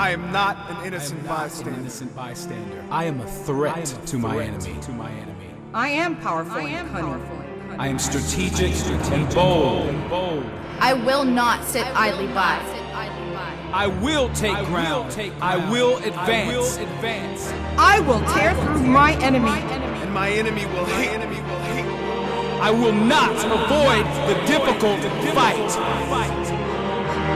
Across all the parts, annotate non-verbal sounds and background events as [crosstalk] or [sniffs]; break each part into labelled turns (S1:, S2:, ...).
S1: I am not an innocent
S2: I not
S1: bystander.
S2: An innocent bystander. I am a threat,
S3: am a
S2: to, my enemy.
S3: to my enemy.
S4: I am powerful and cunning.
S2: I am strategic, and bold.
S5: I will not sit idly by.
S2: I will take
S3: I will
S2: ground.
S3: take
S2: I
S3: ground.
S2: will
S3: I
S2: advance.
S3: will advance.
S4: I will tear through my enemy.
S1: And my enemy will hate. enemy will hate.
S2: I will not avoid the difficult fight.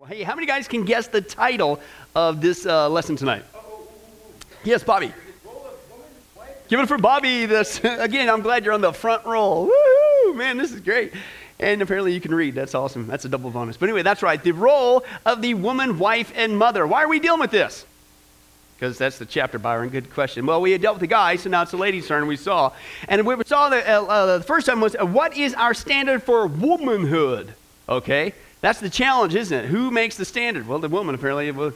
S6: Well, hey, how many guys can guess the title of this uh, lesson tonight? Yes, Bobby. Give it for Bobby. This [laughs] again. I'm glad you're on the front row. Woo, man, this is great. And apparently you can read. That's awesome. That's a double bonus. But anyway, that's right. The role of the woman, wife, and mother. Why are we dealing with this? Because that's the chapter, Byron. Good question. Well, we had dealt with the guys, so now it's the lady's turn. We saw, and we saw the, uh, uh, the first time was uh, what is our standard for womanhood? Okay, that's the challenge, isn't it? Who makes the standard? Well, the woman apparently. Well,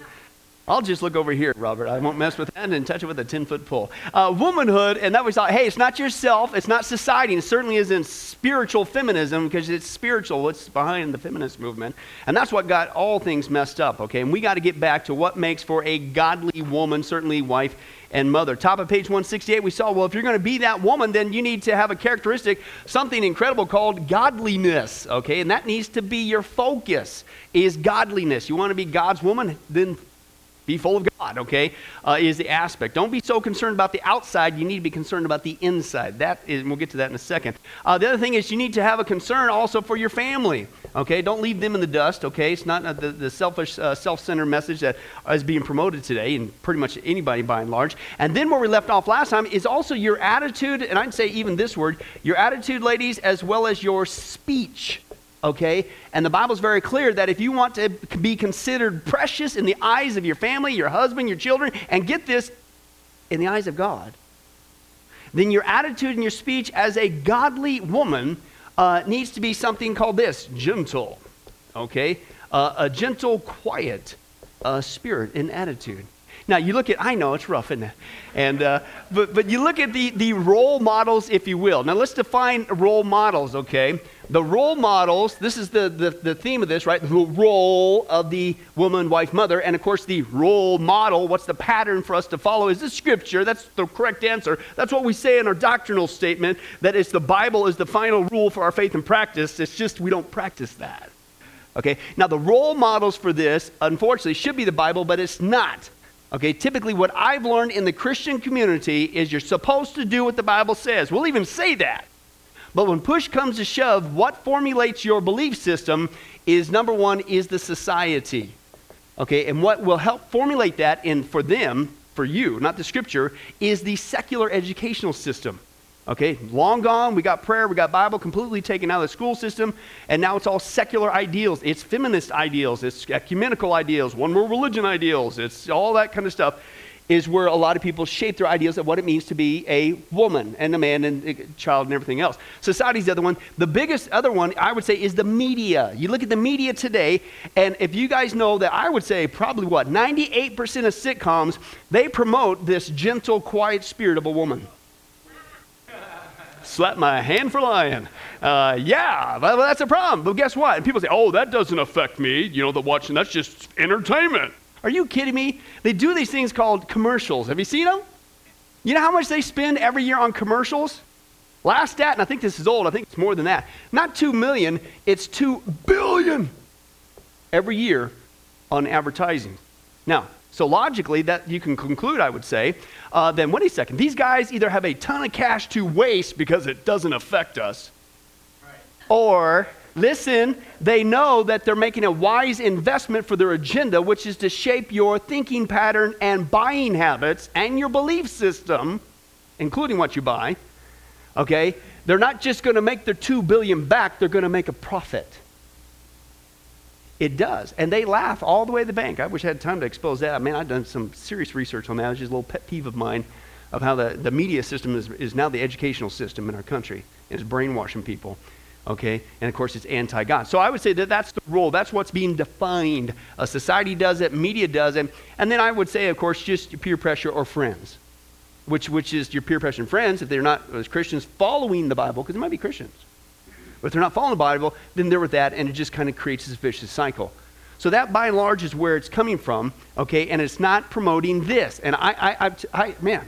S6: I'll just look over here, Robert. I won't mess with that and touch it with a 10 foot pole. Uh, womanhood, and that we thought, hey, it's not yourself, it's not society, and it certainly isn't spiritual feminism because it's spiritual, what's behind the feminist movement. And that's what got all things messed up, okay? And we got to get back to what makes for a godly woman, certainly wife and mother. Top of page 168, we saw, well, if you're going to be that woman, then you need to have a characteristic, something incredible called godliness, okay? And that needs to be your focus, is godliness. You want to be God's woman, then be full of God, okay, uh, is the aspect. Don't be so concerned about the outside. You need to be concerned about the inside. That is, we'll get to that in a second. Uh, the other thing is you need to have a concern also for your family, okay? Don't leave them in the dust, okay? It's not the, the selfish, uh, self-centered message that is being promoted today, and pretty much anybody by and large. And then where we left off last time is also your attitude, and I'd say even this word, your attitude, ladies, as well as your speech okay? And the Bible's very clear that if you want to be considered precious in the eyes of your family, your husband, your children, and get this, in the eyes of God, then your attitude and your speech as a godly woman uh, needs to be something called this gentle, okay? Uh, a gentle, quiet uh, spirit and attitude. Now you look at, I know it's rough, isn't it? And, uh, but, but you look at the, the role models, if you will. Now let's define role models, okay? The role models, this is the, the, the theme of this, right? The role of the woman, wife, mother. And of course, the role model, what's the pattern for us to follow? Is the scripture. That's the correct answer. That's what we say in our doctrinal statement, that it's the Bible is the final rule for our faith and practice. It's just we don't practice that. Okay? Now, the role models for this, unfortunately, should be the Bible, but it's not. Okay, typically what I've learned in the Christian community is you're supposed to do what the Bible says. We'll even say that. But when push comes to shove, what formulates your belief system is number one, is the society. Okay, and what will help formulate that in for them, for you, not the scripture, is the secular educational system. Okay, long gone. We got prayer, we got Bible completely taken out of the school system, and now it's all secular ideals. It's feminist ideals, it's ecumenical ideals, one world religion ideals, it's all that kind of stuff. Is where a lot of people shape their ideas of what it means to be a woman and a man and a child and everything else. Society's the other one. The biggest other one, I would say, is the media. You look at the media today, and if you guys know that, I would say probably what, 98% of sitcoms, they promote this gentle, quiet spirit of a woman slap my hand for lying. Uh, yeah, well, that's a problem. But guess what? And people say, oh, that doesn't affect me. You know, the watching, that's just entertainment. Are you kidding me? They do these things called commercials. Have you seen them? You know how much they spend every year on commercials? Last stat, and I think this is old, I think it's more than that. Not 2 million, it's 2 billion every year on advertising. Now, so logically, that you can conclude, I would say, uh, then wait a second. These guys either have a ton of cash to waste because it doesn't affect us, or listen, they know that they're making a wise investment for their agenda, which is to shape your thinking pattern and buying habits and your belief system, including what you buy. Okay? They're not just going to make their 2 billion back, they're going to make a profit. It does. And they laugh all the way to the bank. I wish I had time to expose that. I mean, I've done some serious research on that. It's just a little pet peeve of mine of how the, the media system is, is now the educational system in our country. And it's brainwashing people. Okay? And of course, it's anti God. So I would say that that's the role. That's what's being defined. A society does it, media does it. And then I would say, of course, just peer pressure or friends, which, which is your peer pressure and friends, if they're not as Christians following the Bible, because they might be Christians. But if they're not following the Bible, then they're with that, and it just kind of creates this vicious cycle. So that, by and large, is where it's coming from, okay? And it's not promoting this. And I, I, I, I man,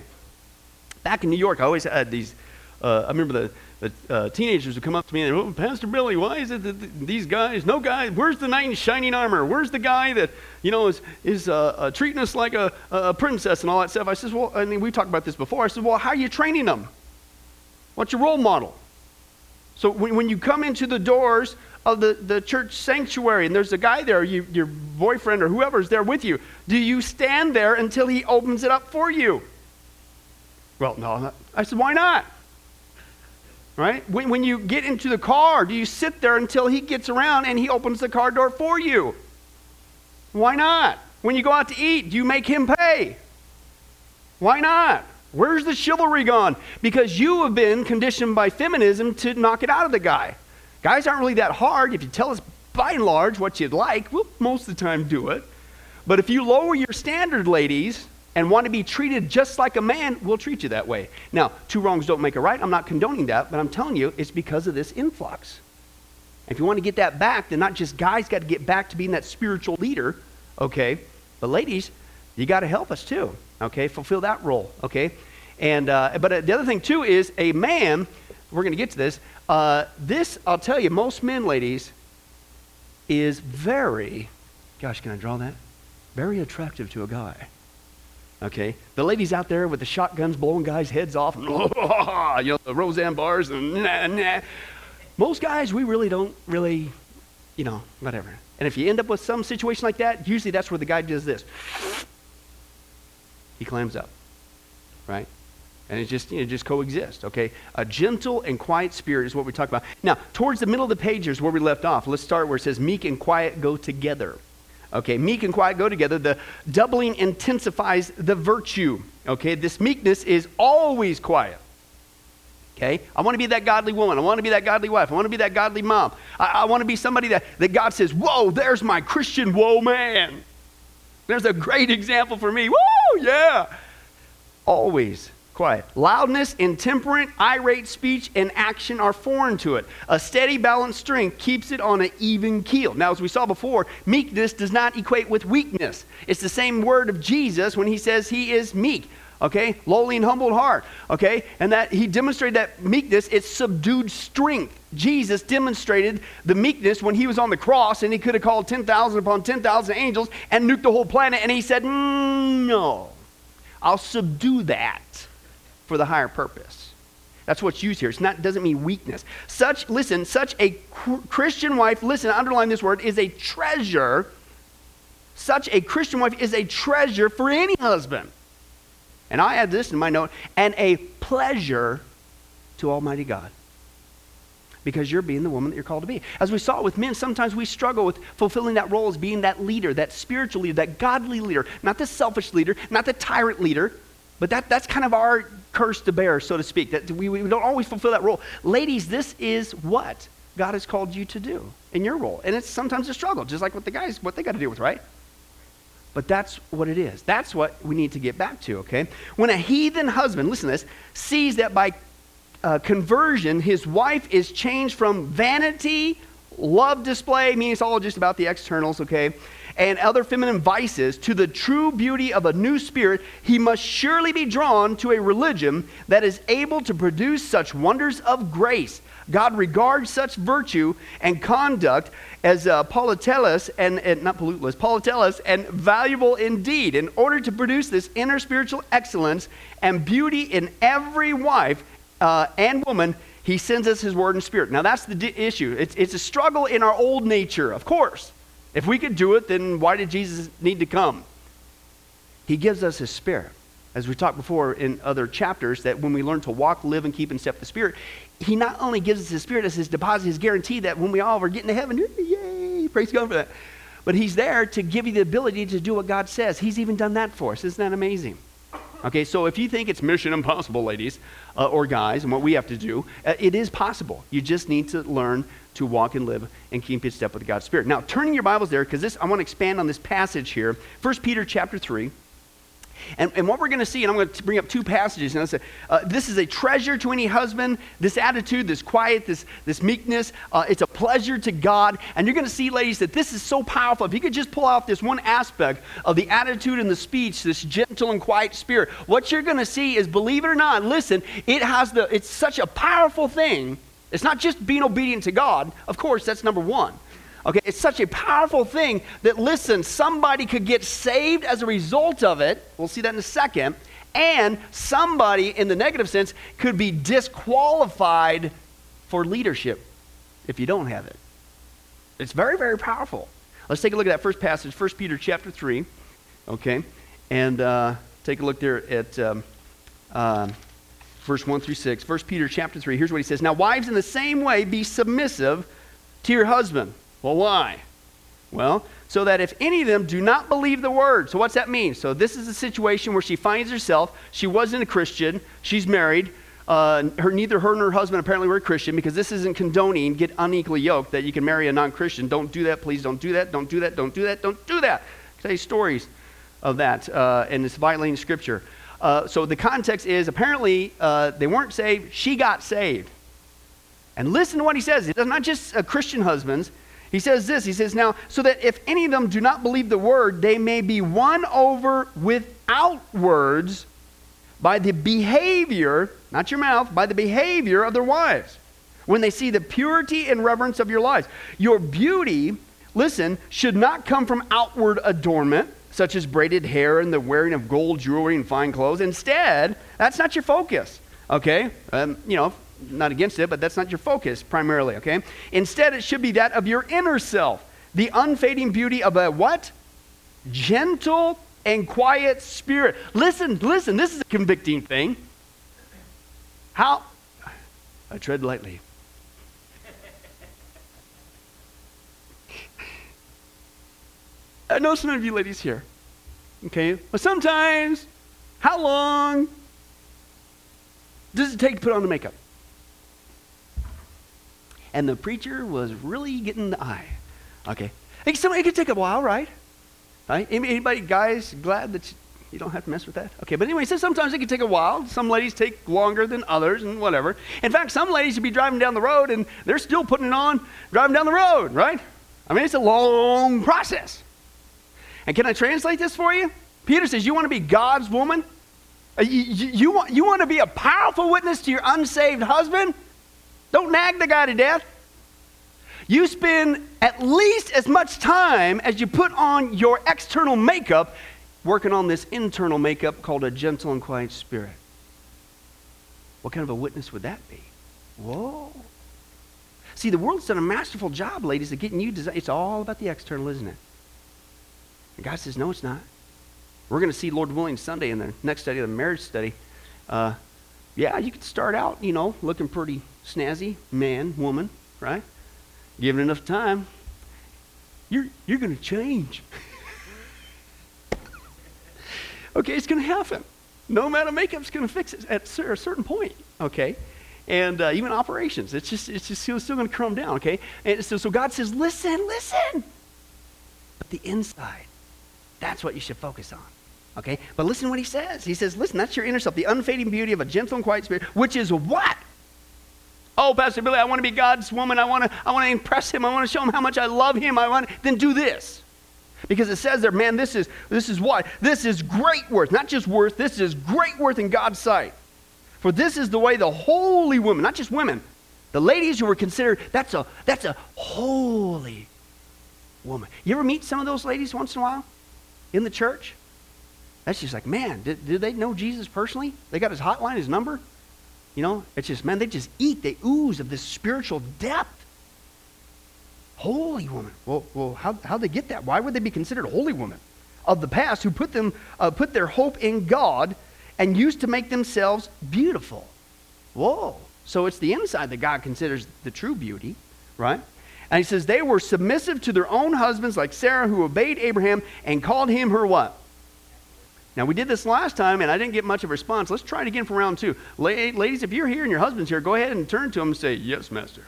S6: back in New York, I always had these. Uh, I remember the, the uh, teenagers would come up to me and, oh, Pastor Billy, why is it that these guys, no guy, where's the knight in shining armor? Where's the guy that, you know, is, is uh, uh treating us like a, a princess and all that stuff? I says, well, I mean, we talked about this before. I said, well, how are you training them? What's your role model? So when, when you come into the doors of the, the church sanctuary and there's a guy there, you, your boyfriend or whoever's there with you, do you stand there until he opens it up for you? Well, no. I said, why not? Right? When, when you get into the car, do you sit there until he gets around and he opens the car door for you? Why not? When you go out to eat, do you make him pay? Why not? Where's the chivalry gone? Because you have been conditioned by feminism to knock it out of the guy. Guys aren't really that hard. If you tell us by and large what you'd like, we'll most of the time do it. But if you lower your standard, ladies, and want to be treated just like a man, we'll treat you that way. Now, two wrongs don't make a right. I'm not condoning that, but I'm telling you, it's because of this influx. If you want to get that back, then not just guys got to get back to being that spiritual leader, okay? But ladies, you got to help us too, okay? Fulfill that role, okay? And uh, but uh, the other thing too is a man. We're going to get to this. Uh, this I'll tell you, most men, ladies, is very. Gosh, can I draw that? Very attractive to a guy. Okay, the ladies out there with the shotguns blowing guys' heads off, and, [laughs] you know, the Roseanne Barrs, and nah, nah. Most guys, we really don't really, you know, whatever. And if you end up with some situation like that, usually that's where the guy does this. He clams up, right? And it just, you know, just coexist, okay? A gentle and quiet spirit is what we talk about. Now, towards the middle of the page is where we left off. Let's start where it says meek and quiet go together. Okay, meek and quiet go together. The doubling intensifies the virtue. Okay, this meekness is always quiet. Okay, I want to be that godly woman. I want to be that godly wife. I want to be that godly mom. I, I want to be somebody that, that God says, Whoa, there's my Christian whoa man. There's a great example for me. whoa yeah. Always quiet. Loudness, intemperate, irate speech, and action are foreign to it. A steady, balanced strength keeps it on an even keel. Now, as we saw before, meekness does not equate with weakness. It's the same word of Jesus when he says he is meek. Okay, lowly and humbled heart. Okay, and that he demonstrated that meekness, it's subdued strength. Jesus demonstrated the meekness when he was on the cross and he could have called 10,000 upon 10,000 angels and nuked the whole planet. And he said, mm, No, I'll subdue that for the higher purpose. That's what's used here. It's not doesn't mean weakness. Such listen, such a Christian wife, listen, underline this word, is a treasure. Such a Christian wife is a treasure for any husband. And I add this in my note, and a pleasure to Almighty God. Because you're being the woman that you're called to be. As we saw with men, sometimes we struggle with fulfilling that role as being that leader, that spiritual leader, that godly leader, not the selfish leader, not the tyrant leader, but that, that's kind of our curse to bear, so to speak, that we, we don't always fulfill that role. Ladies, this is what God has called you to do in your role. And it's sometimes a struggle, just like what the guys, what they got to deal with, right? But that's what it is. That's what we need to get back to, okay? When a heathen husband, listen to this, sees that by uh, conversion, his wife is changed from vanity, love display, meaning it's all just about the externals, okay? And other feminine vices to the true beauty of a new spirit, he must surely be drawn to a religion that is able to produce such wonders of grace. God regards such virtue and conduct as uh, and, and not polluteless, politeles and valuable indeed. In order to produce this inner spiritual excellence and beauty in every wife uh, and woman, he sends us his word and spirit. Now that's the di- issue. It's, it's a struggle in our old nature, of course. If we could do it, then why did Jesus need to come? He gives us his spirit. As we talked before in other chapters, that when we learn to walk, live, and keep in step with the Spirit, He not only gives us His Spirit as His deposit, His guarantee that when we all are getting to heaven, [laughs] yay, praise God for that. But He's there to give you the ability to do what God says. He's even done that for us. Isn't that amazing? Okay, so if you think it's mission impossible, ladies uh, or guys, and what we have to do, uh, it is possible. You just need to learn to walk and live and keep in step with God's Spirit. Now, turning your Bibles there, because this I want to expand on this passage here. 1 Peter chapter 3. And, and what we're going to see, and I'm going to bring up two passages. And I say, uh, this is a treasure to any husband. This attitude, this quiet, this, this meekness, uh, it's a pleasure to God. And you're going to see, ladies, that this is so powerful. If you could just pull out this one aspect of the attitude and the speech, this gentle and quiet spirit, what you're going to see is, believe it or not, listen, it has the, it's such a powerful thing. It's not just being obedient to God. Of course, that's number one. Okay, it's such a powerful thing that, listen, somebody could get saved as a result of it. We'll see that in a second. And somebody, in the negative sense, could be disqualified for leadership if you don't have it. It's very, very powerful. Let's take a look at that first passage, 1 Peter chapter 3. Okay, and uh, take a look there at um, uh, verse 1 through 6. 1 Peter chapter 3, here's what he says Now, wives, in the same way, be submissive to your husband well, why? Well, so that if any of them do not believe the word. So, what's that mean? So, this is a situation where she finds herself, she wasn't a Christian, she's married. Uh, her, neither her nor her husband apparently were Christian because this isn't condoning get unequally yoked that you can marry a non Christian. Don't do that, please. Don't do that. Don't do that. Don't do that. Don't do that. Tell you stories of that, uh, and it's violating scripture. Uh, so the context is apparently uh, they weren't saved. She got saved. And listen to what he says. It's not just uh, Christian husbands. He says this He says, Now, so that if any of them do not believe the word, they may be won over without words by the behavior, not your mouth, by the behavior of their wives. When they see the purity and reverence of your lives. Your beauty, listen, should not come from outward adornment, such as braided hair and the wearing of gold jewelry and fine clothes. Instead, that's not your focus. Okay? Um, you know, not against it, but that's not your focus primarily, okay? Instead, it should be that of your inner self, the unfading beauty of a what? Gentle and quiet spirit. Listen, listen, this is a convicting thing. How? I tread lightly. I know some of you ladies here, okay? But sometimes, how long does it take to put on the makeup? And the preacher was really getting the eye. Okay. It could take a while, right? Right? Anybody, guys, glad that you don't have to mess with that? Okay, but anyway, so sometimes it can take a while. Some ladies take longer than others and whatever. In fact, some ladies would be driving down the road and they're still putting it on driving down the road, right? I mean, it's a long process. And can I translate this for you? Peter says, You want to be God's woman? Uh, you, you, you, want, you want to be a powerful witness to your unsaved husband? Don't nag the guy to death. You spend at least as much time as you put on your external makeup working on this internal makeup called a gentle and quiet spirit. What kind of a witness would that be? Whoa. See, the world's done a masterful job, ladies, of getting you designed. It's all about the external, isn't it? And God says, no, it's not. We're going to see, Lord willing, Sunday in the next study, the marriage study. Uh, yeah, you could start out, you know, looking pretty snazzy, man, woman, right? Given enough time, you're, you're going to change. [laughs] okay, it's going to happen. No amount of makeup's going to fix it at a certain point, okay? And uh, even operations, it's just, it's just still, still going to come down, okay? And so, so God says, listen, listen. But the inside, that's what you should focus on. Okay? But listen what he says. He says, listen, that's your inner self, the unfading beauty of a gentle and quiet spirit, which is what? Oh, Pastor Billy, I want to be God's woman. I want to, I want to impress him. I want to show him how much I love him. I want then do this. Because it says there, man, this is this is what? This is great worth. Not just worth, this is great worth in God's sight. For this is the way the holy women, not just women, the ladies who were considered, that's a that's a holy woman. You ever meet some of those ladies once in a while in the church? That's just like, man, did, did they know Jesus personally? They got his hotline, his number? You know, it's just, man, they just eat, they ooze of this spiritual depth. Holy woman. Well, well how, how'd they get that? Why would they be considered holy women of the past who put, them, uh, put their hope in God and used to make themselves beautiful? Whoa. So it's the inside that God considers the true beauty, right? And he says they were submissive to their own husbands, like Sarah, who obeyed Abraham and called him her what? Now, we did this last time, and I didn't get much of a response. Let's try it again for round two. Ladies, if you're here and your husband's here, go ahead and turn to him and say, Yes, Master.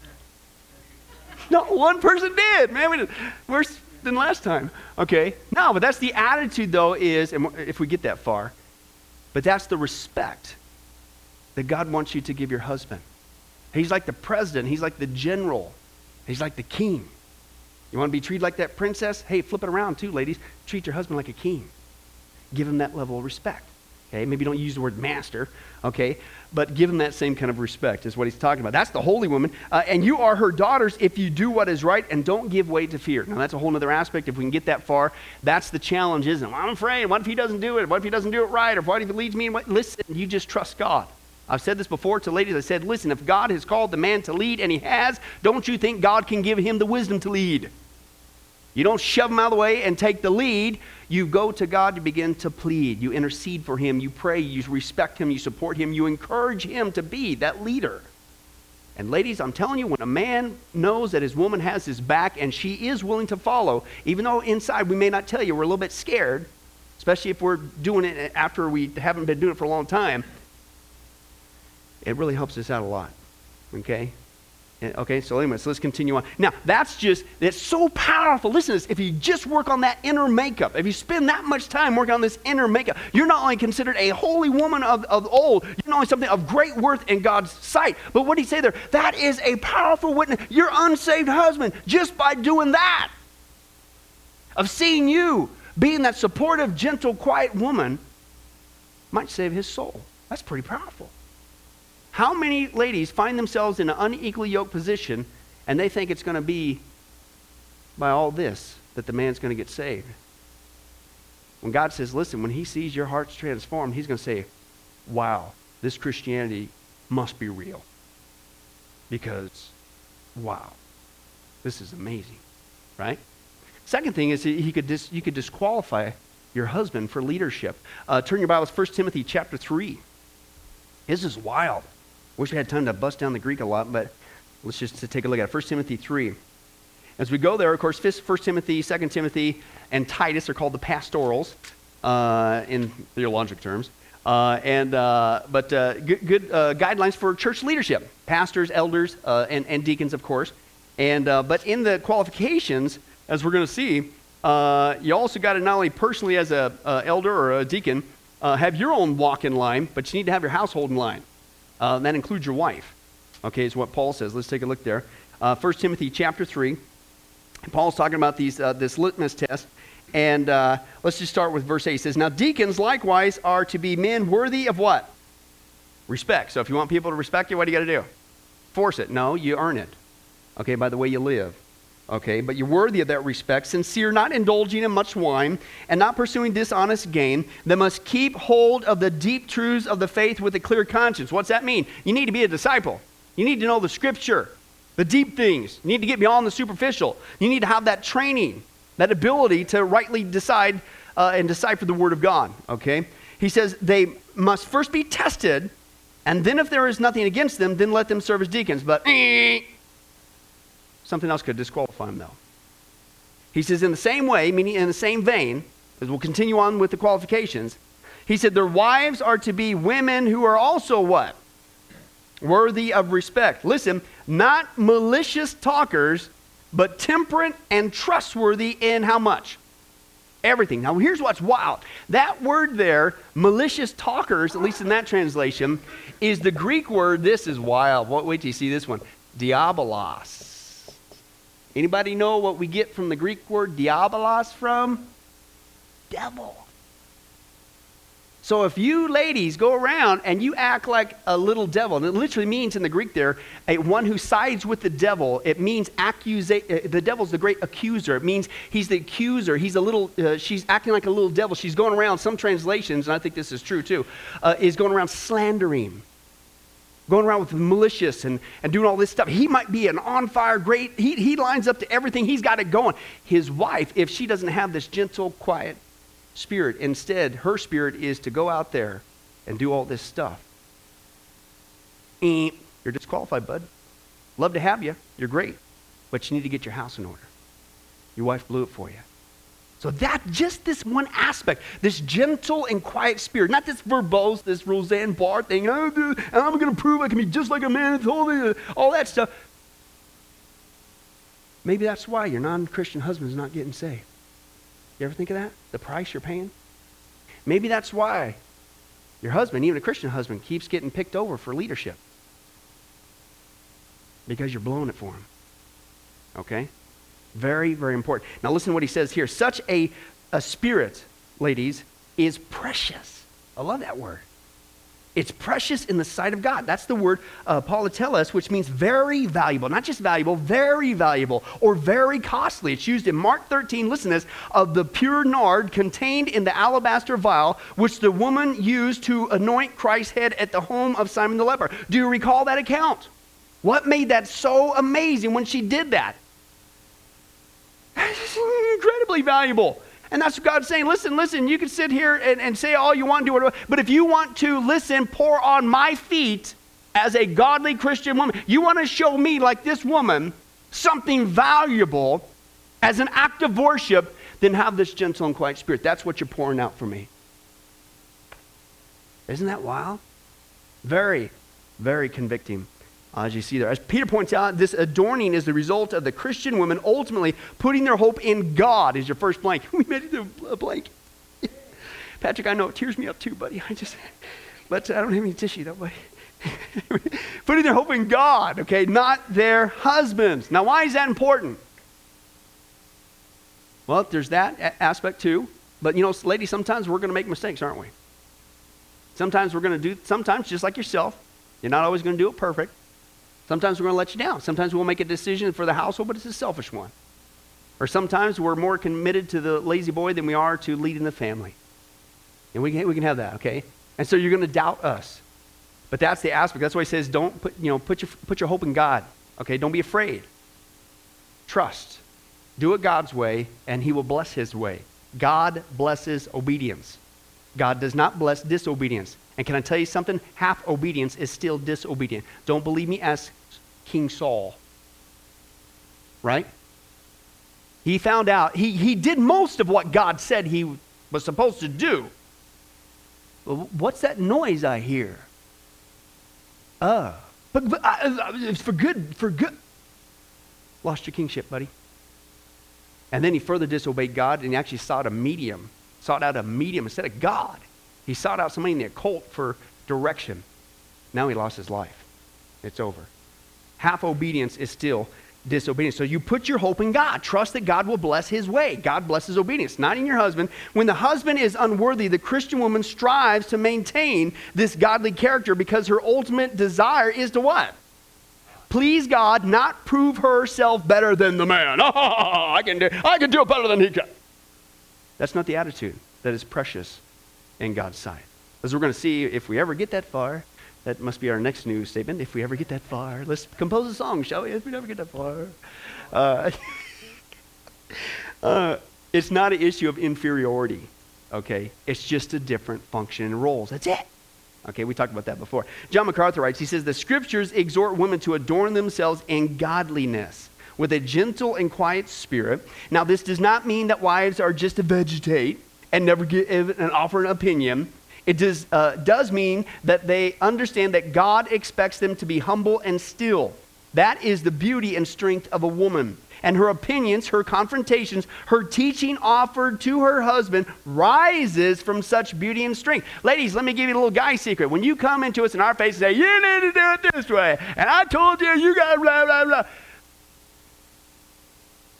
S6: [laughs] Not one person did. Man, we did worse than last time. Okay. No, but that's the attitude, though, is, and if we get that far, but that's the respect that God wants you to give your husband. He's like the president, he's like the general, he's like the king. You want to be treated like that princess? Hey, flip it around too, ladies. Treat your husband like a king. Give him that level of respect. Okay, maybe don't use the word master, okay, but give him that same kind of respect, is what he's talking about. That's the holy woman. Uh, and you are her daughters if you do what is right and don't give way to fear. Now, that's a whole other aspect. If we can get that far, that's the challenge, isn't it? Well, I'm afraid. What if he doesn't do it? What if he doesn't do it right? Or what if he leads me? What? Listen, you just trust God. I've said this before to ladies. I said, listen, if God has called the man to lead, and he has, don't you think God can give him the wisdom to lead? You don't shove him out of the way and take the lead. You go to God to begin to plead. You intercede for him. You pray. You respect him. You support him. You encourage him to be that leader. And ladies, I'm telling you, when a man knows that his woman has his back and she is willing to follow, even though inside we may not tell you, we're a little bit scared, especially if we're doing it after we haven't been doing it for a long time, it really helps us out a lot. Okay? Okay, so anyway, so let's continue on. Now, that's just, it's so powerful. Listen to this. If you just work on that inner makeup, if you spend that much time working on this inner makeup, you're not only considered a holy woman of, of old, you're not only something of great worth in God's sight, but what did he say there? That is a powerful witness. Your unsaved husband, just by doing that, of seeing you being that supportive, gentle, quiet woman, might save his soul. That's pretty powerful. How many ladies find themselves in an unequally yoked position and they think it's going to be by all this that the man's going to get saved? When God says, listen, when he sees your heart's transformed, he's going to say, wow, this Christianity must be real. Because, wow, this is amazing, right? Second thing is he could dis, you could disqualify your husband for leadership. Uh, turn your Bibles, to 1 Timothy chapter 3. This is wild. Wish we had time to bust down the Greek a lot, but let's just take a look at it. 1 Timothy 3. As we go there, of course, 1 Timothy, 2 Timothy, and Titus are called the pastorals uh, in theologic terms. Uh, and, uh, but uh, good, good uh, guidelines for church leadership pastors, elders, uh, and, and, deacons, of course. And, but in the qualifications, as we're going to see, you also got to not only personally as an elder or a deacon have your own walk in line, but you need to have your household in line. Uh, that includes your wife. Okay, is what Paul says. Let's take a look there. Uh, 1 Timothy chapter 3. Paul's talking about these, uh, this litmus test. And uh, let's just start with verse 8. He says, Now deacons likewise are to be men worthy of what? Respect. So if you want people to respect you, what do you got to do? Force it. No, you earn it. Okay, by the way you live okay? But you're worthy of that respect, sincere, not indulging in much wine, and not pursuing dishonest gain, that must keep hold of the deep truths of the faith with a clear conscience. What's that mean? You need to be a disciple. You need to know the scripture, the deep things. You need to get beyond the superficial. You need to have that training, that ability to rightly decide uh, and decipher the word of God, okay? He says they must first be tested, and then if there is nothing against them, then let them serve as deacons. But [laughs] Something else could disqualify him, though. He says, in the same way, meaning in the same vein, as we'll continue on with the qualifications, he said, their wives are to be women who are also what? Worthy of respect. Listen, not malicious talkers, but temperate and trustworthy in how much? Everything. Now, here's what's wild. That word there, malicious talkers, at least in that translation, is the Greek word. This is wild. Wait till you see this one. Diabolos. Anybody know what we get from the Greek word diabolos from? Devil. So if you ladies go around and you act like a little devil, and it literally means in the Greek there, a one who sides with the devil, it means accusa- uh, the devil's the great accuser. It means he's the accuser. He's a little, uh, she's acting like a little devil. She's going around, some translations, and I think this is true too, uh, is going around slandering going around with malicious and, and doing all this stuff. He might be an on fire, great, he, he lines up to everything, he's got it going. His wife, if she doesn't have this gentle, quiet spirit, instead, her spirit is to go out there and do all this stuff. Eh, you're disqualified, bud. Love to have you. You're great. But you need to get your house in order. Your wife blew it for you. So that just this one aspect, this gentle and quiet spirit, not this verbose, this Roseanne Barr thing, oh, and I'm going to prove I can be just like a man, and all, uh, all that stuff. Maybe that's why your non-Christian husband is not getting saved. You ever think of that? The price you're paying? Maybe that's why your husband, even a Christian husband, keeps getting picked over for leadership. Because you're blowing it for him. Okay? Very, very important. Now, listen to what he says here. Such a, a spirit, ladies, is precious. I love that word. It's precious in the sight of God. That's the word uh, politeles, which means very valuable. Not just valuable, very valuable or very costly. It's used in Mark 13, listen to this, of the pure nard contained in the alabaster vial, which the woman used to anoint Christ's head at the home of Simon the leper. Do you recall that account? What made that so amazing when she did that? Incredibly valuable. And that's what God's saying. Listen, listen, you can sit here and, and say all you want, do whatever. But if you want to listen, pour on my feet as a godly Christian woman, you want to show me, like this woman, something valuable as an act of worship, then have this gentle and quiet spirit. That's what you're pouring out for me. Isn't that wild? Very, very convicting. As you see there. As Peter points out, this adorning is the result of the Christian women ultimately putting their hope in God, is your first blank. [laughs] We made it a blank. [laughs] Patrick, I know it tears me up too, buddy. [laughs] I just, but I don't have any tissue that way. putting their hope in God, okay, not their husbands. Now, why is that important? Well, there's that aspect too. But you know, ladies, sometimes we're going to make mistakes, aren't we? Sometimes we're going to do, sometimes just like yourself, you're not always going to do it perfect. Sometimes we're going to let you down. Sometimes we'll make a decision for the household, but it's a selfish one. Or sometimes we're more committed to the La-Z-Boy than we are to leading the family. And we can, we can have that, okay? And so you're going to doubt us. But that's the aspect. That's why he says, don't put, you know, put, your, put your hope in God, okay? Don't be afraid. Trust. Do it God's way, and he will bless his way. God blesses obedience. God does not bless disobedience. And can I tell you something? Half obedience is still disobedient. Don't believe me? Ask King Saul. Right? He found out, he, he did most of what God said he was supposed to do. But what's that noise I hear? Uh, but, but uh, for good, for good. Lost your kingship, buddy. And then he further disobeyed God and he actually sought a medium, sought out a medium instead of God. He sought out somebody in the occult for direction. Now he lost his life. It's over half obedience is still disobedience. So you put your hope in God. Trust that God will bless his way. God blesses obedience, not in your husband. When the husband is unworthy, the Christian woman strives to maintain this godly character because her ultimate desire is to what? Please God, not prove herself better than the man. Oh, [laughs] I can do, I can do it better than he can. That's not the attitude that is precious in God's sight. As we're going to see, if we ever get that far, that must be our next new statement. If we ever get that far, let's compose a song, shall we? If we never get that far. Uh, [laughs] uh, it's not an issue of inferiority, okay? It's just a different function and roles. That's it. Okay, we talked about that before. John MacArthur writes, he says, The scriptures exhort women to adorn themselves in godliness with a gentle and quiet spirit. Now, this does not mean that wives are just to vegetate and never give and offer an opinion. It does, uh, does mean that they understand that God expects them to be humble and still. That is the beauty and strength of a woman. And her opinions, her confrontations, her teaching offered to her husband rises from such beauty and strength. Ladies, let me give you a little guy secret. When you come into us in our face and say, You need to do it this way, and I told you, you got blah, blah, blah.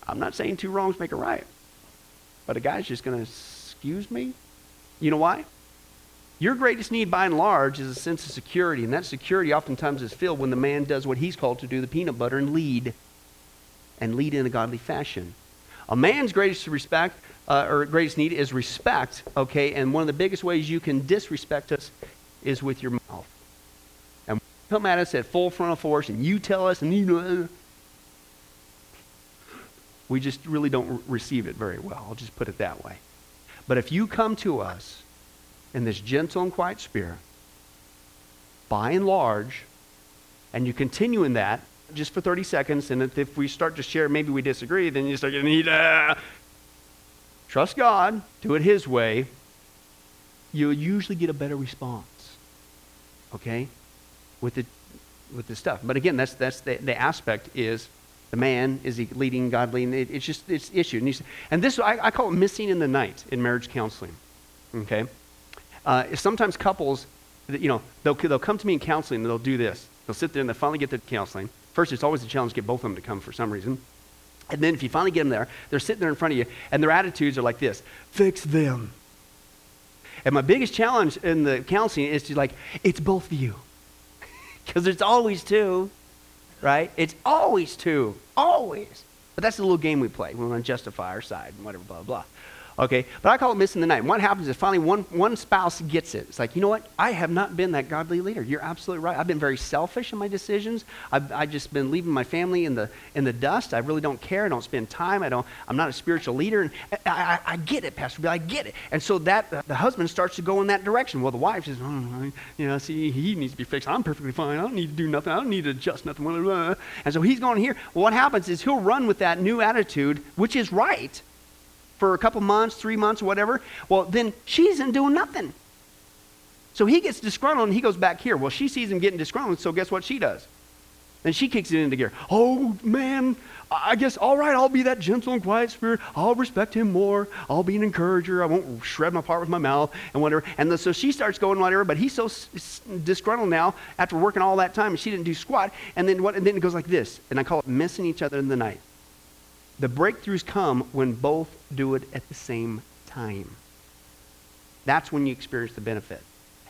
S6: I'm not saying two wrongs make a right, but a guy's just going to excuse me. You know why? Your greatest need, by and large, is a sense of security, and that security oftentimes is filled when the man does what he's called to do the peanut butter and lead, and lead in a godly fashion. A man's greatest respect uh, or greatest need is respect, okay? And one of the biggest ways you can disrespect us is with your mouth. And come at us at full frontal force, and you tell us, and you know, we just really don't receive it very well. I'll just put it that way. But if you come to us in this gentle and quiet spirit, by and large, and you continue in that just for 30 seconds, and if, we start to share, maybe we disagree, then you start getting heat. Ah. Trust God, do it His way. You'll usually get a better response. Okay, with the with the stuff. But again, that's that's the, the aspect is the man is he leading godly, and it, it's just it's issue. And, you, and this I, I call it missing in the night in marriage counseling. Okay, uh, sometimes couples, you know, they'll, they'll come to me in counseling and they'll do this. They'll sit there and they'll finally get the counseling. First, it's always a challenge to get both of them to come for some reason. And then if you finally get them there, they're sitting there in front of you, and their attitudes are like this fix them. And my biggest challenge in the counseling is to like, it's both of you. [laughs] Because it's always two, right? It's always two. Always. But that's the little game we play. We want to justify our side and whatever, blah, blah. Okay, but I call it missing the night. What happens is finally one, one spouse gets it. It's like, you know what? I have not been that godly leader. You're absolutely right. I've been very selfish in my decisions. I've, I've just been leaving my family in the, in the dust. I really don't care. I don't spend time. I don't, I'm not a spiritual leader. And I, I, I get it, Pastor Bill. I get it. And so that uh, the husband starts to go in that direction. Well, the wife says, oh, you know, see, he needs to be fixed. I'm perfectly fine. I don't need to do nothing. I don't need to adjust nothing. And so he's going here. Well, what happens is he'll run with that new attitude, which is right for a couple months, three months, whatever, well, then she isn't doing nothing. So he gets disgruntled and he goes back here. Well, she sees him getting disgruntled, so guess what she does? And she kicks it into gear. Oh, man, I guess, all right, I'll be that gentle and quiet spirit. I'll respect him more. I'll be an encourager. I won't shred my part with my mouth and whatever. And the, so she starts going whatever, but he's so s- disgruntled now after working all that time and she didn't do squat. And then, what, and then it goes like this, and I call it missing each other in the night. The breakthroughs come when both do it at the same time. That's when you experience the benefit.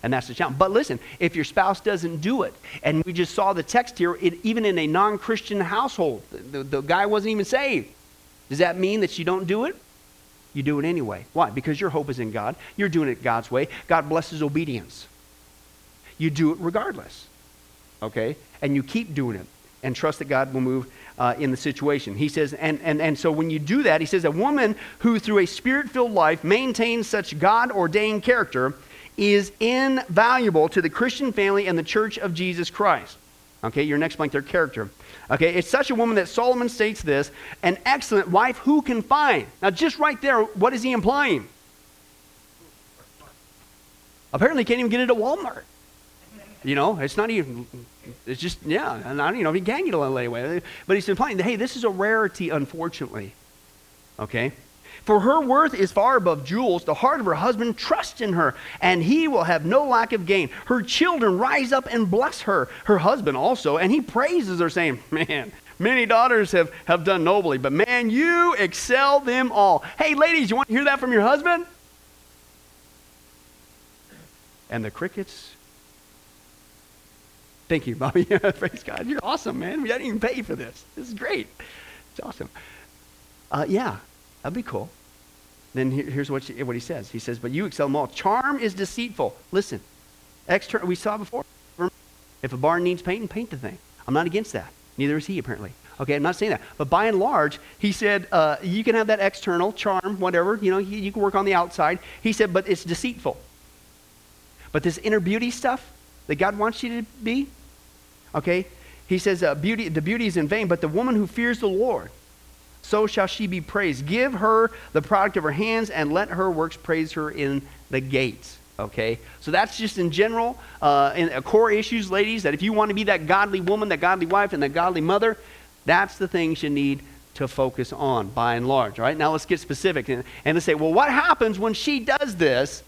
S6: And that's the challenge. But listen, if your spouse doesn't do it, and we just saw the text here, it, even in a non Christian household, the, the guy wasn't even saved. Does that mean that you don't do it? You do it anyway. Why? Because your hope is in God. You're doing it God's way. God blesses obedience. You do it regardless. Okay? And you keep doing it and trust that God will move uh, in the situation. He says, and, and, and so when you do that, he says, a woman who through a spirit filled life maintains such God ordained character is invaluable to the Christian family and the church of Jesus Christ. Okay, your next blank there, character. Okay, it's such a woman that Solomon states this an excellent wife who can find. Now, just right there, what is he implying? Apparently, can't even get it at Walmart. You know, it's not even, it's just, yeah, and I don't you know if he can get a little anyway. But he's implying that, hey, this is a rarity, unfortunately. Okay? For her worth is far above jewels. The heart of her husband trusts in her, and he will have no lack of gain. Her children rise up and bless her, her husband also, and he praises her, saying, Man, many daughters have, have done nobly, but man, you excel them all. Hey, ladies, you want to hear that from your husband? And the crickets Thank you, Bobby. [laughs] Praise God. You're awesome, man. We didn't even pay for this. This is great. It's awesome. Uh, yeah, that'd be cool. Then here, here's what, she, what he says. He says, But you excel them all. Charm is deceitful. Listen, external, we saw before. If a barn needs painting, paint the thing. I'm not against that. Neither is he, apparently. Okay, I'm not saying that. But by and large, he said, uh, you can have that external charm, whatever. You know, you, you can work on the outside. He said, but it's deceitful. But this inner beauty stuff that God wants you to be, Okay? He says, uh, beauty, the beauty is in vain, but the woman who fears the Lord, so shall she be praised. Give her the product of her hands and let her works praise her in the gates. Okay? So that's just in general, uh, in uh, core issues, ladies, that if you want to be that godly woman, that godly wife, and that godly mother, that's the things you need to focus on by and large. All right? Now let's get specific and, and let's say, well, what happens when she does this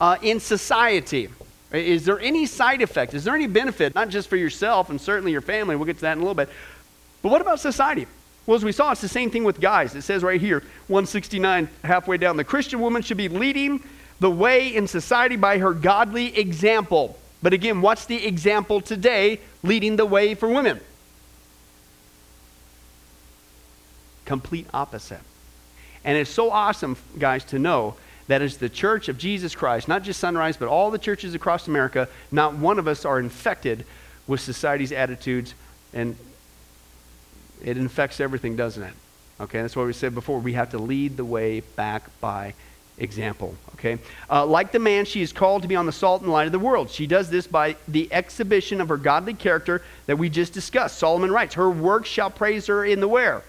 S6: uh, in society? Is there any side effect? Is there any benefit, not just for yourself and certainly your family? We'll get to that in a little bit. But what about society? Well, as we saw, it's the same thing with guys. It says right here, 169, halfway down, the Christian woman should be leading the way in society by her godly example. But again, what's the example today leading the way for women? Complete opposite. And it's so awesome, guys, to know that as the church of Jesus Christ, not just Sunrise, but all the churches across America, not one of us are infected with society's attitudes. And it infects everything, doesn't it? Okay, that's what we said before. We have to lead the way back by example. Okay, uh, like the man, she is called to be on the salt and light of the world. She does this by the exhibition of her godly character that we just discussed. Solomon writes, "Her works shall praise her in the where."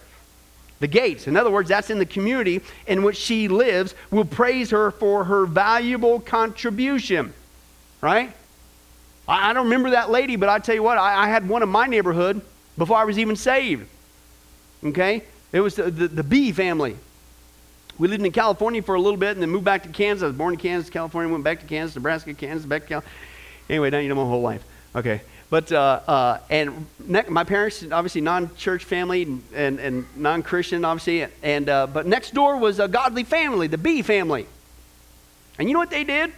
S6: The gates. In other words, that's in the community in which she lives, will praise her for her valuable contribution. Right? I, I don't remember that lady, but I tell you what, I, I had one in my neighborhood before I was even saved. Okay? It was the, the, the B family. We lived in California for a little bit and then moved back to Kansas. I was born in Kansas, California, went back to Kansas, Nebraska, Kansas, back to California. Anyway, now you know my whole life. Okay. But, uh, uh, and ne- my parents, obviously non-church family and, and, non-Christian, obviously. And, uh, but next door was a godly family, the B family. And you know what they did?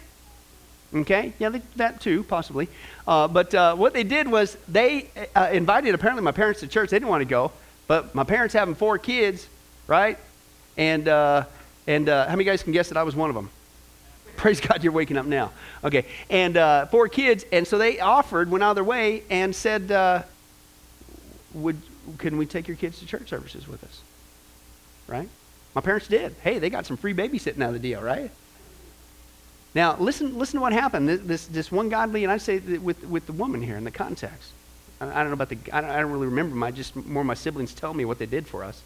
S6: Okay, yeah, they, that too, possibly. Uh, but uh, what they did was they uh, invited, apparently, my parents to church. They didn't want to go. But my parents having four kids, right? And, and how many guys can guess that I was one of them? Praise God, you're waking up now. Okay. And uh, four kids. And so they offered, went out of their way, and said, uh, would, Can we take your kids to church services with us? Right? My parents did. Hey, they got some free babysitting out of the deal, right? Now, listen, listen to what happened. This, this one godly, and I say with, with the woman here in the context. I, I don't know about the, I don't, I don't really remember. My, just more my siblings tell me what they did for us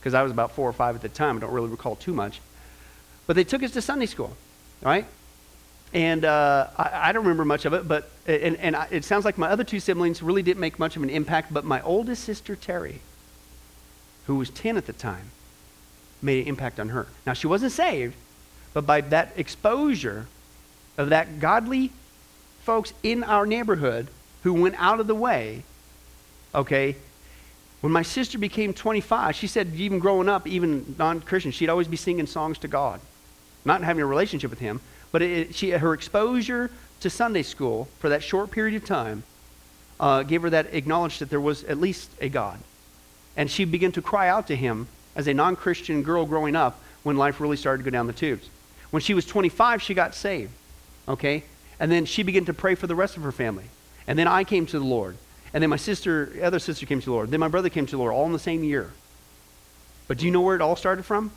S6: because I was about four or five at the time. I don't really recall too much. But they took us to Sunday school, right? And uh, I, I, don't remember much of it, but and, and I, it sounds like my other two siblings really didn't make much of an impact. But my oldest sister Terry, who was ten at the time, made an impact on her. Now she wasn't saved, but by that exposure of that godly folks in our neighborhood who went out of the way, okay, when my sister became 25, she said, even growing up, even non Christian, she'd always be singing songs to God. Not having a relationship with Him, but it, she, her exposure to Sunday school for that short period of time uh, gave her that acknowledged that there was at least a God. And she began to cry out to Him as a non Christian girl growing up when life really started to go down the tubes. When she was 25, she got saved. Okay? And then she began to pray for the rest of her family. And then I came to the Lord. And then my sister, other sister came to the Lord. Then my brother came to the Lord, all in the same year. But do you know where it all started from?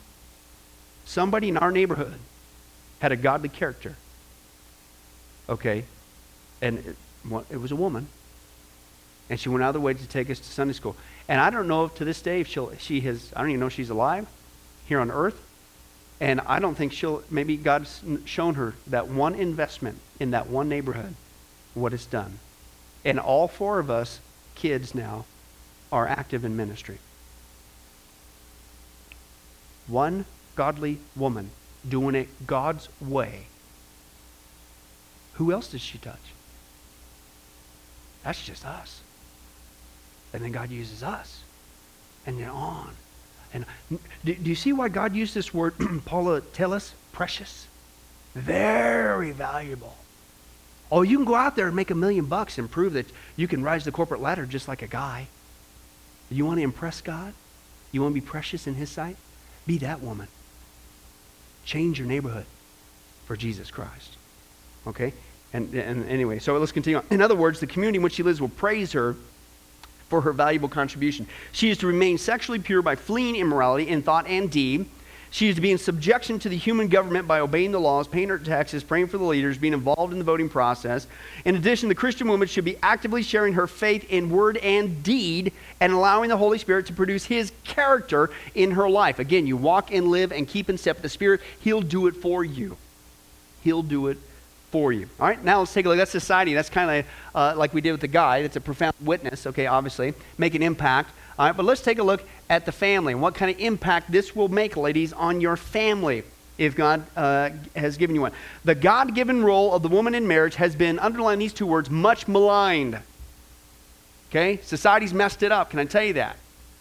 S6: Somebody in our neighborhood had a godly character. Okay? And it, it was a woman. And she went out of the way to take us to Sunday school. And I don't know if to this day if she'll, she has, I don't even know if she's alive here on earth. And I don't think she'll, maybe God's shown her that one investment in that one neighborhood, what it's done. And all four of us, kids now, are active in ministry. One godly woman doing it God's way. Who else does she touch? That's just us. And then God uses us. And then on. And do, do you see why God used this word, Paula, tell us, precious? Very valuable. Oh, you can go out there and make a million bucks and prove that you can rise the corporate ladder just like a guy. You want to impress God? You want to be precious in His sight? Be that woman. Change your neighborhood for Jesus Christ. Okay? And, and anyway, so let's continue on. In other words, the community in which she lives will praise her for her valuable contribution. She is to remain sexually pure by fleeing immorality in thought and deed. She is to be in subjection to the human government by obeying the laws, paying her taxes, praying for the leaders, being involved in the voting process. In addition, the Christian woman should be actively sharing her faith in word and deed and allowing the Holy Spirit to produce His character in her life. Again, you walk and live and keep in step with the Spirit, He'll do it for you. He'll do it for you. All right, now let's take a look. That's society. That's kind of uh, like we did with the guy. It's a profound witness, okay, obviously, make an impact. All right, but let's take a look at the family and what kind of impact this will make, ladies, on your family if God uh, has given you one. The God given role of the woman in marriage has been, underlined these two words, much maligned. Okay? Society's messed it up. Can I tell you that?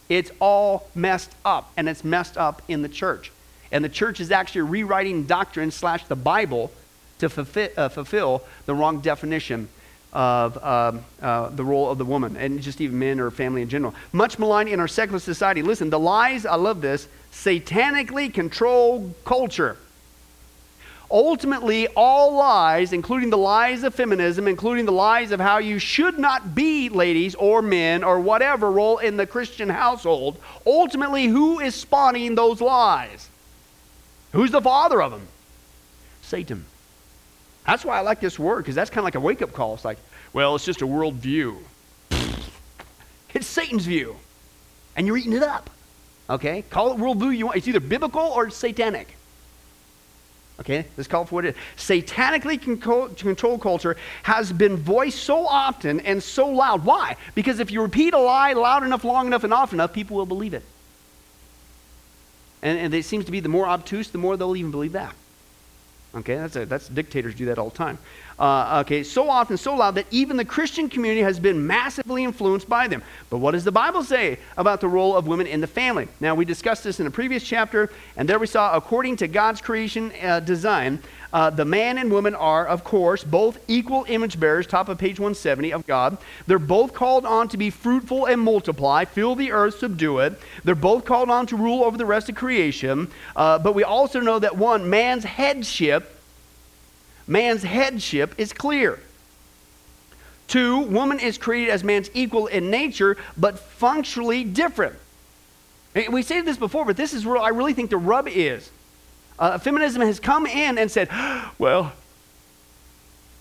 S6: It's all messed up, and it's messed up in the church. And the church is actually rewriting doctrine slash the Bible to fulfill, uh, fulfill the wrong definition of um, uh, the role of the woman, and just even men or family in general. Much maligned in our secular society. Listen, the lies, I love this, satanically controlled culture. Ultimately, all lies, including the lies of feminism, including the lies of how you should not be ladies or men or whatever role in the Christian household, ultimately, who is spawning those lies? Who's the father of them? Satan. That's why I like this word, because that's kind of like a wake up call. It's like, well, it's just a world view. [laughs] It's Satan's view. And you're eating it up. Okay? Call it worldview you want. It's either biblical or it's satanic. Okay, let's call it for what it is. Satanically controlled culture has been voiced so often and so loud. Why? Because if you repeat a lie loud enough, long enough, and often enough, people will believe it. And, and it seems to be the more obtuse, the more they'll even believe that. Okay, that's, a, that's dictators do that all the time. Uh, okay, so often, so loud that even the Christian community has been massively influenced by them. But what does the Bible say about the role of women in the family? Now, we discussed this in a previous chapter, and there we saw, according to God's creation uh, design, uh, the man and woman are, of course, both equal image bearers, top of page 170 of God. They're both called on to be fruitful and multiply, fill the earth, subdue it. They're both called on to rule over the rest of creation. Uh, but we also know that one, man's headship, man's headship is clear. Two, woman is created as man's equal in nature, but functionally different. We said this before, but this is where I really think the rub is. Uh, feminism has come in and said, [gasps] well,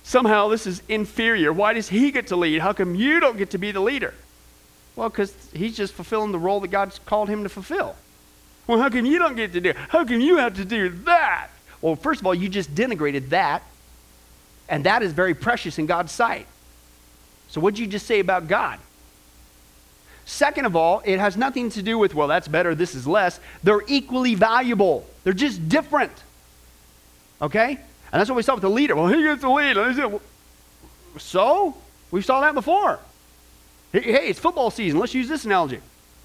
S6: somehow this is inferior. Why does he get to lead? How come you don't get to be the leader? Well, because he's just fulfilling the role that God's called him to fulfill. Well, how come you don't get to do? How come you have to do that? Well, first of all, you just denigrated that, and that is very precious in God's sight. So, what did you just say about God? Second of all, it has nothing to do with, well, that's better, this is less. They're equally valuable, they're just different. Okay? And that's what we saw with the leader. Well, he gets the lead. So? We saw that before. Hey, it's football season. Let's use this analogy.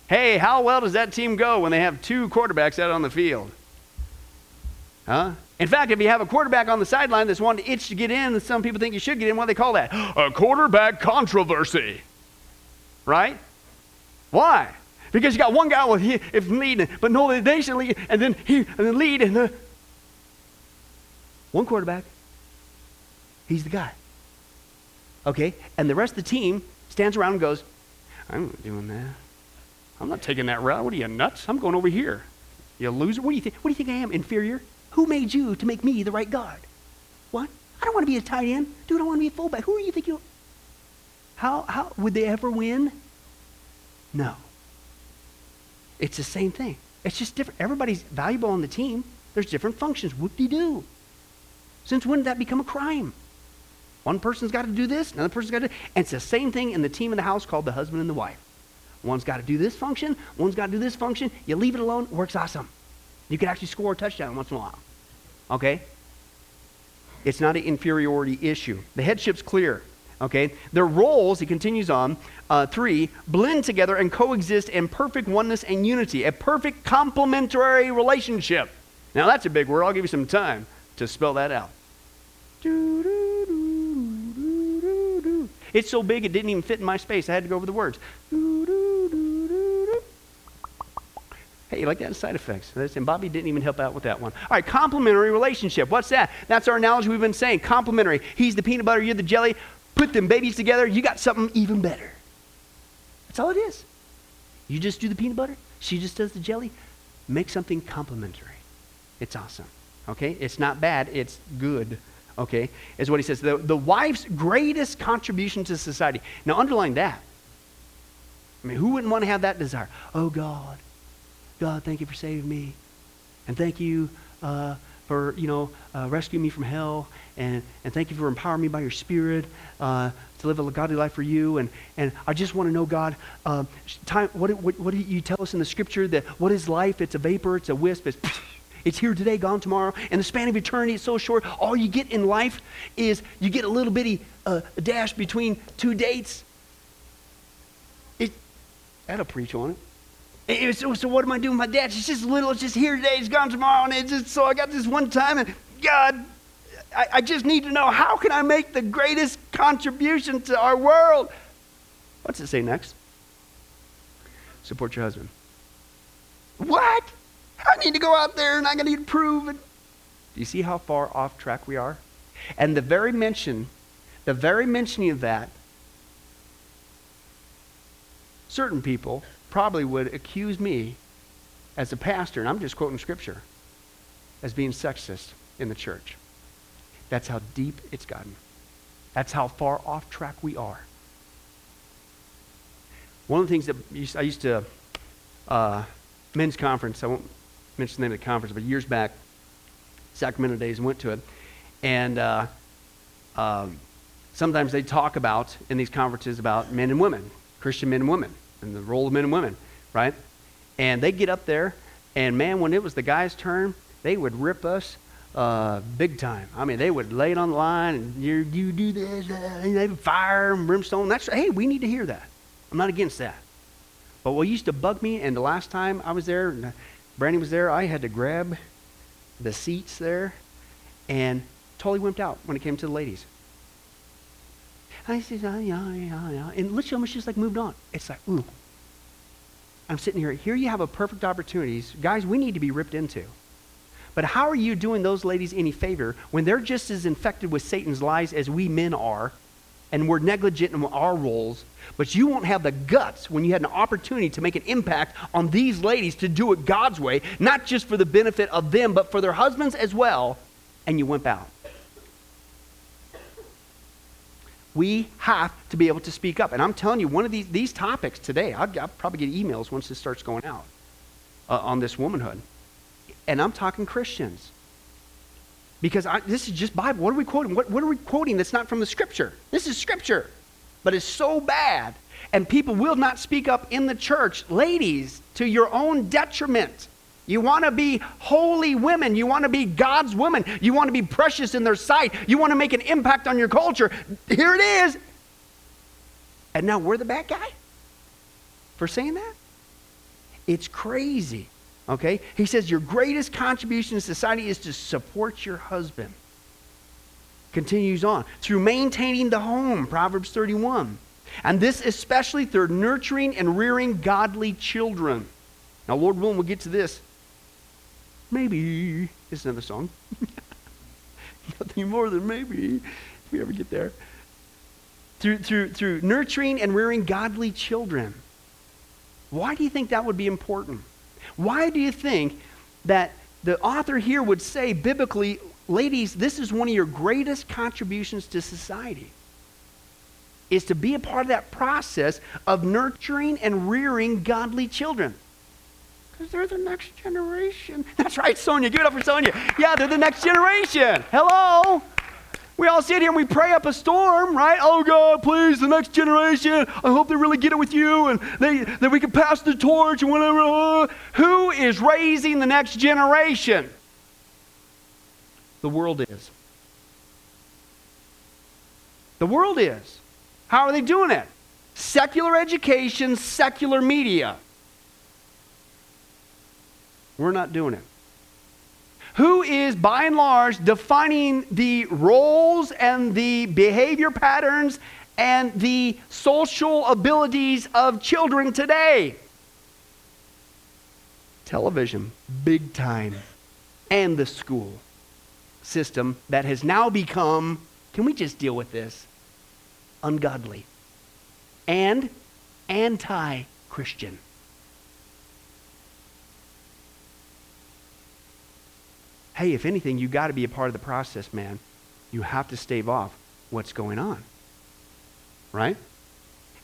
S6: Hey, how well does that team go when they have two quarterbacks out on the field? Huh? In fact, if you have a quarterback on the sideline that's wanting to itch to get in, some people think you should get in, what do they call that? [gasps] A quarterback controversy. Right? Why? Because you got one guy with he, if leading, but no, the nation lead, and then he and then lead, and the one quarterback. He's the guy. Okay, and the rest of the team stands around and goes, "I'm not doing that. I'm not taking that route. What are you nuts? I'm going over here. You loser. What do you think? What do you think I am? Inferior? Who made you to make me the right guard? What? I don't want to be a tight end, dude. I want to be a fullback. Who do you think you? How how would they ever win? No. It's the same thing. It's just different. Everybody's valuable on the team. There's different functions. Whoop de doo. Since when did that become a crime? One person's got to do this, another person's got to do And it's the same thing in the team in the house called the husband and the wife. One's got to do this function, one's got to do this function. You leave it alone, it works awesome. You can actually score a touchdown once in a while. Okay? It's not an inferiority issue. The headship's clear. Okay? Their roles, he continues on, uh, three, blend together and coexist in perfect oneness and unity, a perfect complementary relationship. Now, that's a big word. I'll give you some time to spell that out. It's so big it didn't even fit in my space. I had to go over the words. Hey, you like that side effects? And Bobby didn't even help out with that one. All right, complementary relationship. What's that? That's our analogy we've been saying. Complementary. He's the peanut butter, you're the jelly. Put them babies together, you got something even better. That's all it is. You just do the peanut butter, she just does the jelly. Make something complementary. It's awesome. Okay? It's not bad, it's good. Okay? Is what he says. The, the wife's greatest contribution to society. Now, underline that. I mean, who wouldn't want to have that desire? Oh, God. God, thank you for saving me. And thank you uh, for, you know, uh, rescuing me from hell. And, and thank you for empowering me by your spirit uh, to live a godly life for you. And, and I just want to know, God, uh, time, what, what, what do you tell us in the scripture that what is life? It's a vapor, it's a wisp, it's, [sniffs] it's here today, gone tomorrow. And the span of eternity is so short. All you get in life is you get a little bitty uh, dash between two dates. It, that'll preach on it. And so, so what am I doing with my dad? She's just little, it's just here today, it's gone tomorrow, and it's just so I got this one time, and God, I, I just need to know how can I make the greatest contribution to our world? What's it say next? Support your husband. What? I need to go out there and I need to prove it. Do you see how far off track we are? And the very mention, the very mentioning of that, certain people probably would accuse me as a pastor, and I'm just quoting scripture, as being sexist in the church. That's how deep it's gotten. That's how far off track we are. One of the things that I used to, uh, men's conference, I won't mention the name of the conference, but years back, Sacramento days, went to it. And uh, um, sometimes they talk about, in these conferences, about men and women, Christian men and women, and the role of men and women, right? And they get up there, and man, when it was the guy's turn, they would rip us uh, big time. I mean, they would lay it on the line, and you, you do this, uh, and they would fire and brimstone. That's hey, we need to hear that. I'm not against that. But what used to bug me, and the last time I was there, Brandy was there, I had to grab the seats there and totally wimped out when it came to the ladies. I said, yeah, yeah, yeah, yeah. Ah, and Liz almost just like moved on. It's like, ooh. I'm sitting here. Here you have a perfect opportunity. Guys, we need to be ripped into. But how are you doing those ladies any favor when they're just as infected with Satan's lies as we men are, and we're negligent in our roles, but you won't have the guts when you had an opportunity to make an impact on these ladies to do it God's way, not just for the benefit of them, but for their husbands as well, and you wimp out. We have to be able to speak up. And I'm telling you, one of these, these topics today, I'll, I'll probably get emails once this starts going out uh, on this womanhood. And I'm talking Christians. Because I, this is just Bible. What are we quoting? What, what are we quoting that's not from the Scripture? This is Scripture. But it's so bad. And people will not speak up in the church. Ladies, to your own detriment. You want to be holy women. You want to be God's women. You want to be precious in their sight. You want to make an impact on your culture. Here it is. And now we're the bad guy for saying that? It's crazy. Okay? He says your greatest contribution to society is to support your husband. Continues on. Through maintaining the home, Proverbs 31. And this especially through nurturing and rearing godly children. Now, Lord willing, we'll get to this. Maybe. It's another song. [laughs] Nothing more than maybe, if we ever get there. Through, through, through nurturing and rearing godly children. Why do you think that would be important? Why do you think that the author here would say biblically, ladies, this is one of your greatest contributions to society? Is to be a part of that process of nurturing and rearing godly children. Because they're the next generation. That's right, Sonia. Give it up for Sonia. Yeah, they're the next generation. Hello. We all sit here and we pray up a storm, right? Oh God, please, the next generation. I hope they really get it with you and they, that we can pass the torch and whatever. Who is raising the next generation? The world is. The world is. How are they doing it? Secular education, secular media. We're not doing it who is by and large defining the roles and the behavior patterns and the social abilities of children today? Television, big time, and the school system that has now become, can we just deal with this? Ungodly and anti Christian. Hey, if anything, you got to be a part of the process, man. You have to stave off what's going on. Right?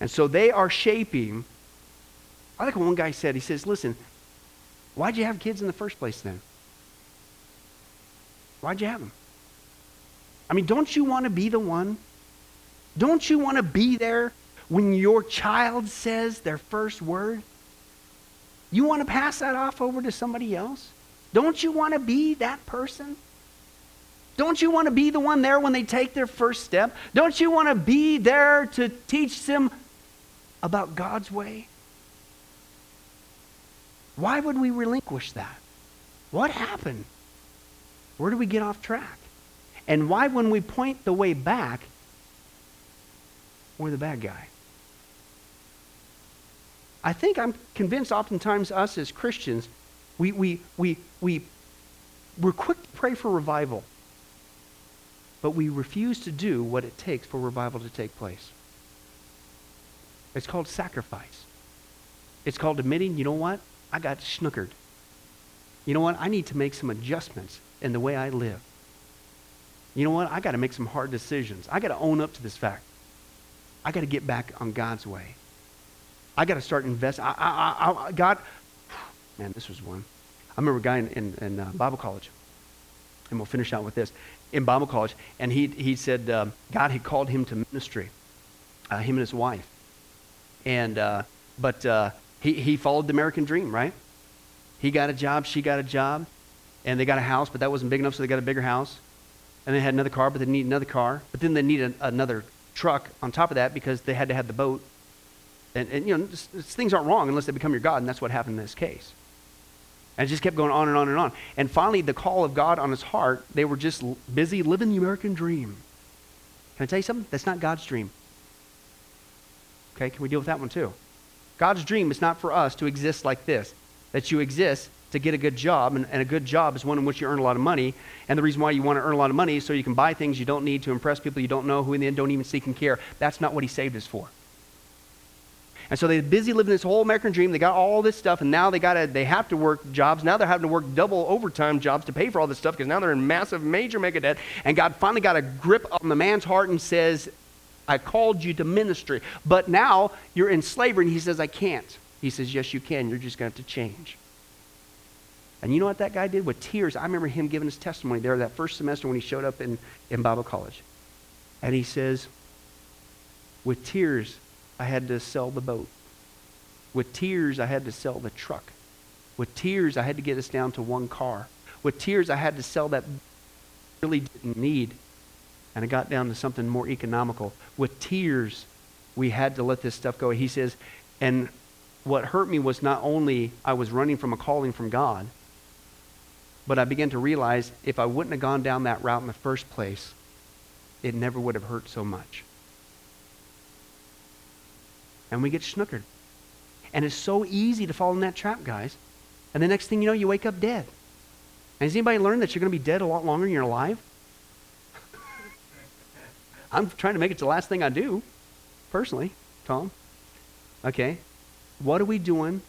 S6: And so they are shaping. I like what one guy said. He says, listen, why'd you have kids in the first place then? Why'd you have them? I mean, don't you want to be the one? Don't you want to be there when your child says their first word? You want to pass that off over to somebody else? Don't you want to be that person? Don't you want to be the one there when they take their first step? Don't you want to be there to teach them about God's way? Why would we relinquish that? What happened? Where do we get off track? And why, when we point the way back, we're the bad guy? I think I'm convinced oftentimes us as Christians, we, we, we, we, we're quick to pray for revival, but we refuse to do what it takes for revival to take place. It's called sacrifice. It's called admitting, you know what? I got snookered. You know what? I need to make some adjustments in the way I live. You know what? I got to make some hard decisions. I got to own up to this fact. I got to get back on God's way. I got to start investing. I, I, I, God, man, this was one. I remember a guy in, in, in uh, Bible college, and we'll finish out with this, in Bible college, and he, he said uh, God had called him to ministry, uh, him and his wife. And, uh, but uh, he, he followed the American dream, right? He got a job, she got a job, and they got a house, but that wasn't big enough, so they got a bigger house. And they had another car, but they needed another car. But then they needed another truck on top of that because they had to have the boat. And, and you know, just, just things aren't wrong unless they become your God, and that's what happened in this case. And it just kept going on and on and on. And finally, the call of God on his heart, they were just busy living the American dream. Can I tell you something? That's not God's dream. Okay, can we deal with that one too? God's dream is not for us to exist like this, that you exist to get a good job, and, and, a good job is one in which you earn a lot of money. And the reason why you want to earn a lot of money is so you can buy things you don't need to impress people you don't know who in the end don't even seek and care. That's not what He saved us for. And so they're busy living this whole American dream. They got all this stuff, and now they got they have to work jobs. Now they're having to work double overtime jobs to pay for all this stuff because now they're in massive, major mega debt. And God finally got a grip on the man's heart and says, I called you to ministry. But now you're in slavery. And he says, I can't. He says, Yes, you can. You're just going to have to change. And you know what that guy did with tears? I remember him giving his testimony there that first semester when he showed up in, in Bible college. And he says, With tears, I had to sell the boat. With tears, I had to sell the truck. With tears, I had to get us down to one car. With tears, I had to sell that really didn't need and it got down to something more economical. With tears, we had to let this stuff go. He says, and what hurt me was not only I was running from a calling from God, but I began to realize if I wouldn't have gone down that route in the first place, it never would have hurt so much. And we get snookered. And it's so easy to fall in that trap, guys. And the next thing you know, you wake up dead. And has anybody learned that you're going to be dead a lot longer than you're alive? [laughs] I'm trying to make it the last thing I do, personally, Tom. Okay? What are we doing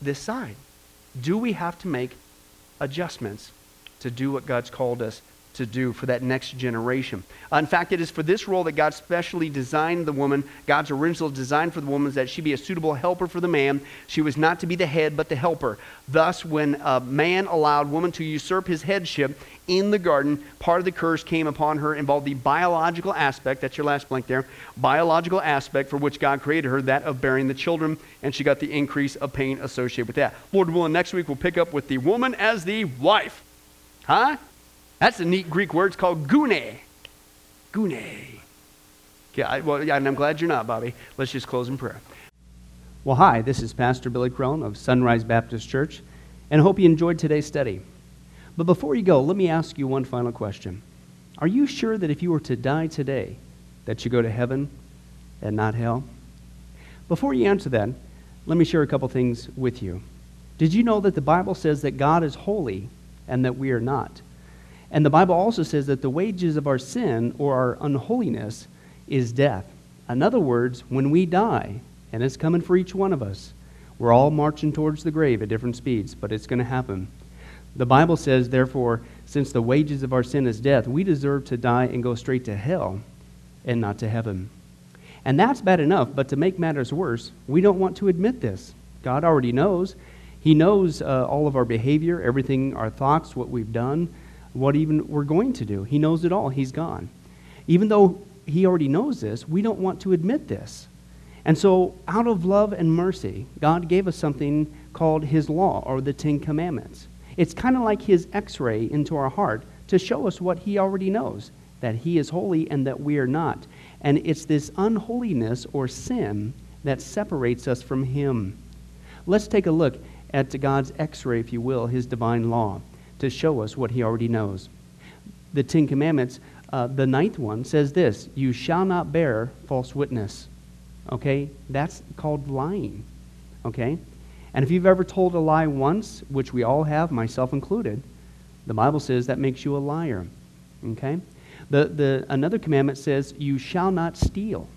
S6: this side? Do we have to make adjustments to do what God's called us to do for that next generation. Uh, in fact, it is for this role that God specially designed the woman. God's original design for the woman is that she be a suitable helper for the man. She was not to be the head, but the helper. Thus, when a man allowed woman to usurp his headship, in the garden, part of the curse came upon her, involved the biological aspect, that's your last blank there, biological aspect for which God created her, that of bearing the children, and she got the increase of pain associated with that. Lord willing, next week we'll pick up with the woman as the wife. Huh? That's a neat Greek word. It's called gune. Gune. Yeah, I, well, yeah, and I'm glad you're not, Bobby. Let's just close in prayer. Well, hi, this is Pastor Billy Crone of Sunrise Baptist Church, and I hope you enjoyed today's study. But before you go, let me ask you one final question. Are you sure that if you were to die today, that you go to heaven and not hell? Before you answer that, let me share a couple things with you. Did you know that the Bible says that God is holy and that we are not? And the Bible also says that the wages of our sin or our unholiness is death. In other words, when we die, and it's coming for each one of us, we're all marching towards the grave at different speeds, but it's going to happen. The Bible says, therefore, since the wages of our sin is death, we deserve to die and go straight to hell and not to heaven. And that's bad enough, but to make matters worse, we don't want to admit this. God already knows. He knows uh, all of our behavior, everything, our thoughts, what we've done, what even we're going to do. He knows it all. He's gone. Even though He already knows this, we don't want to admit this. And so, out of love and mercy, God gave us something called His law or the Ten Commandments. It's kind of like his x ray into our heart to show us what he already knows that he is holy and that we are not. And it's this unholiness or sin that separates us from him. Let's take a look at God's x ray, if you will, his divine law, to show us what he already knows. The Ten Commandments, uh, the ninth one says this You shall not bear false witness. Okay? That's called lying. Okay? And if you've ever told a lie once, which we all have, myself included, the Bible says that makes you a liar. Okay? The, the, another commandment says, You shall not steal.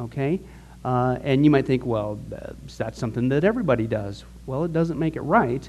S6: Okay? Uh, and you might think, well, that's something that everybody does. Well, it doesn't make it right,